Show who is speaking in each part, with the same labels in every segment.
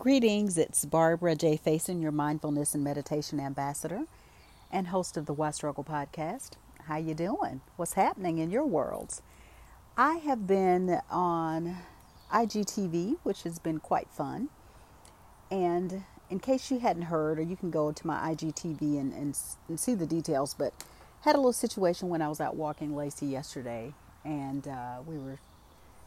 Speaker 1: Greetings, it's Barbara J. Faison, your mindfulness and meditation ambassador and host of the Why Struggle podcast. How you doing? What's happening in your worlds? I have been on IGTV, which has been quite fun. And in case you hadn't heard, or you can go to my IGTV and, and, and see the details, but had a little situation when I was out walking Lacey yesterday, and uh, we were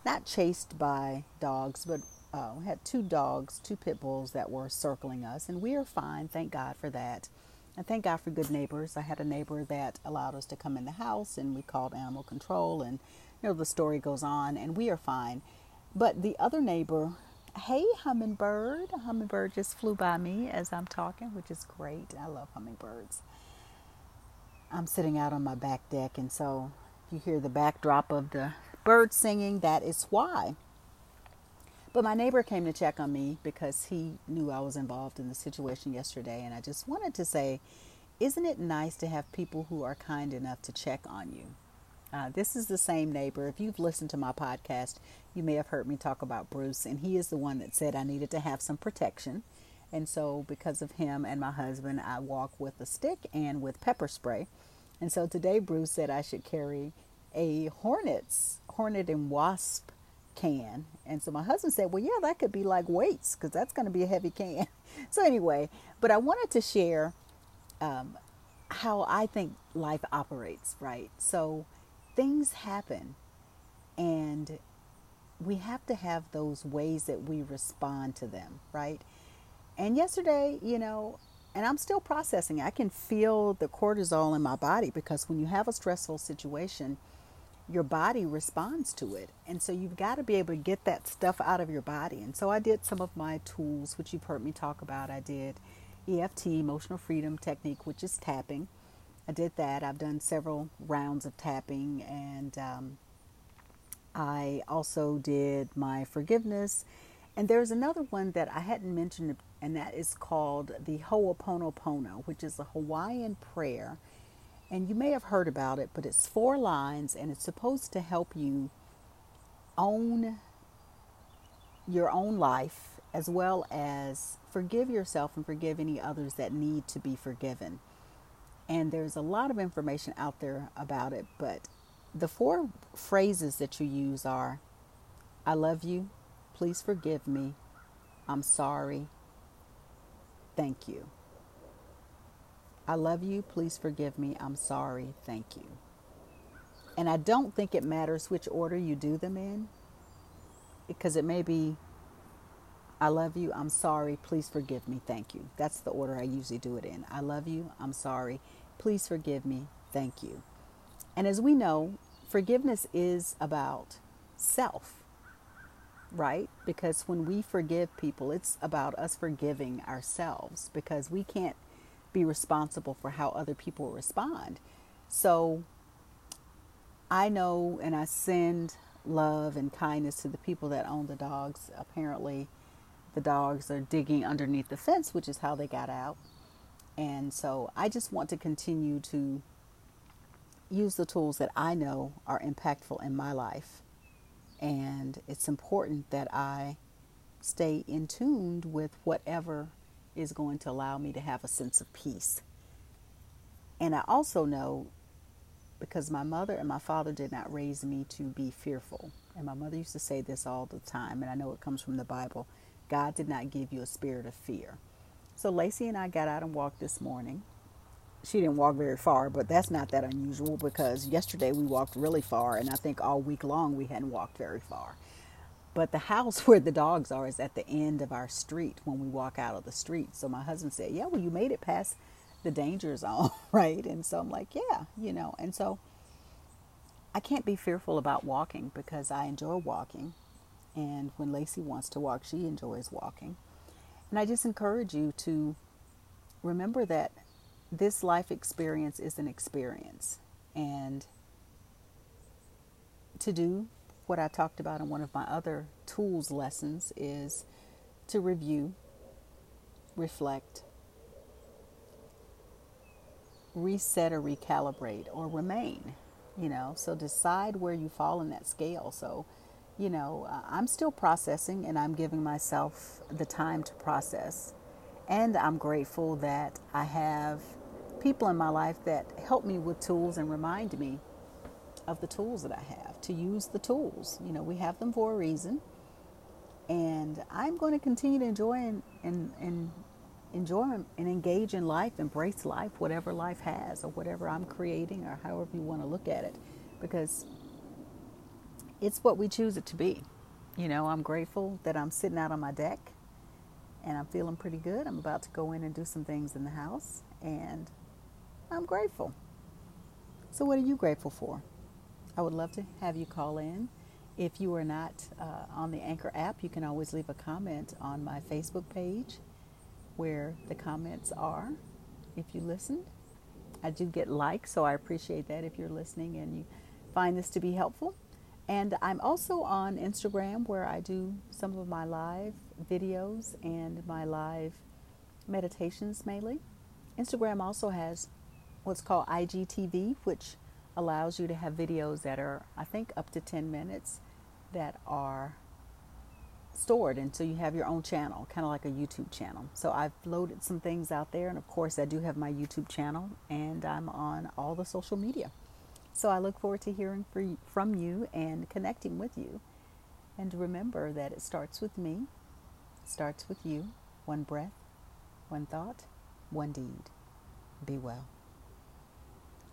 Speaker 1: not chased by dogs, but uh, had two dogs, two pit bulls that were circling us, and we are fine. Thank God for that. And thank God for good neighbors. I had a neighbor that allowed us to come in the house, and we called animal control, and you know the story goes on, and we are fine. But the other neighbor, hey hummingbird, a hummingbird just flew by me as I'm talking, which is great. I love hummingbirds. I'm sitting out on my back deck, and so you hear the backdrop of the birds singing. That is why. But my neighbor came to check on me because he knew I was involved in the situation yesterday. And I just wanted to say, isn't it nice to have people who are kind enough to check on you? Uh, this is the same neighbor. If you've listened to my podcast, you may have heard me talk about Bruce, and he is the one that said I needed to have some protection. And so, because of him and my husband, I walk with a stick and with pepper spray. And so today, Bruce said I should carry a hornets, hornet and wasp can. And so my husband said, Well, yeah, that could be like weights because that's going to be a heavy can. so, anyway, but I wanted to share um, how I think life operates, right? So, things happen and we have to have those ways that we respond to them, right? And yesterday, you know, and I'm still processing. I can feel the cortisol in my body because when you have a stressful situation, your body responds to it. And so you've got to be able to get that stuff out of your body. And so I did some of my tools, which you've heard me talk about. I did EFT, emotional freedom technique, which is tapping. I did that. I've done several rounds of tapping. And um, I also did my forgiveness. And there's another one that I hadn't mentioned, and that is called the Ho'oponopono, which is a Hawaiian prayer and you may have heard about it, but it's four lines and it's supposed to help you own your own life as well as forgive yourself and forgive any others that need to be forgiven. And there's a lot of information out there about it, but the four phrases that you use are I love you, please forgive me, I'm sorry, thank you. I love you. Please forgive me. I'm sorry. Thank you. And I don't think it matters which order you do them in because it may be I love you. I'm sorry. Please forgive me. Thank you. That's the order I usually do it in. I love you. I'm sorry. Please forgive me. Thank you. And as we know, forgiveness is about self, right? Because when we forgive people, it's about us forgiving ourselves because we can't be responsible for how other people respond. So I know and I send love and kindness to the people that own the dogs. Apparently, the dogs are digging underneath the fence, which is how they got out. And so I just want to continue to use the tools that I know are impactful in my life. And it's important that I stay in tuned with whatever is going to allow me to have a sense of peace. And I also know because my mother and my father did not raise me to be fearful. And my mother used to say this all the time, and I know it comes from the Bible God did not give you a spirit of fear. So Lacey and I got out and walked this morning. She didn't walk very far, but that's not that unusual because yesterday we walked really far, and I think all week long we hadn't walked very far. But the house where the dogs are is at the end of our street when we walk out of the street. So my husband said, Yeah, well, you made it past the danger zone, right? And so I'm like, Yeah, you know. And so I can't be fearful about walking because I enjoy walking. And when Lacey wants to walk, she enjoys walking. And I just encourage you to remember that this life experience is an experience. And to do what I talked about in one of my other tools lessons is to review, reflect, reset or recalibrate or remain, you know. So decide where you fall in that scale. So you know, I'm still processing and I'm giving myself the time to process. And I'm grateful that I have people in my life that help me with tools and remind me of the tools that I have to use the tools. You know, we have them for a reason. And I'm going to continue to enjoy and, and, and enjoy and engage in life, embrace life, whatever life has, or whatever I'm creating, or however you want to look at it, because it's what we choose it to be. You know, I'm grateful that I'm sitting out on my deck and I'm feeling pretty good. I'm about to go in and do some things in the house, and I'm grateful. So, what are you grateful for? I would love to have you call in. If you are not uh, on the Anchor app, you can always leave a comment on my Facebook page where the comments are if you listened. I do get likes, so I appreciate that if you're listening and you find this to be helpful. And I'm also on Instagram where I do some of my live videos and my live meditations mainly. Instagram also has what's called IGTV, which allows you to have videos that are, I think, up to 10 minutes that are stored. And so you have your own channel, kind of like a YouTube channel. So I've loaded some things out there. And of course, I do have my YouTube channel and I'm on all the social media. So I look forward to hearing from you and connecting with you. And remember that it starts with me, starts with you. One breath, one thought, one deed. Be well.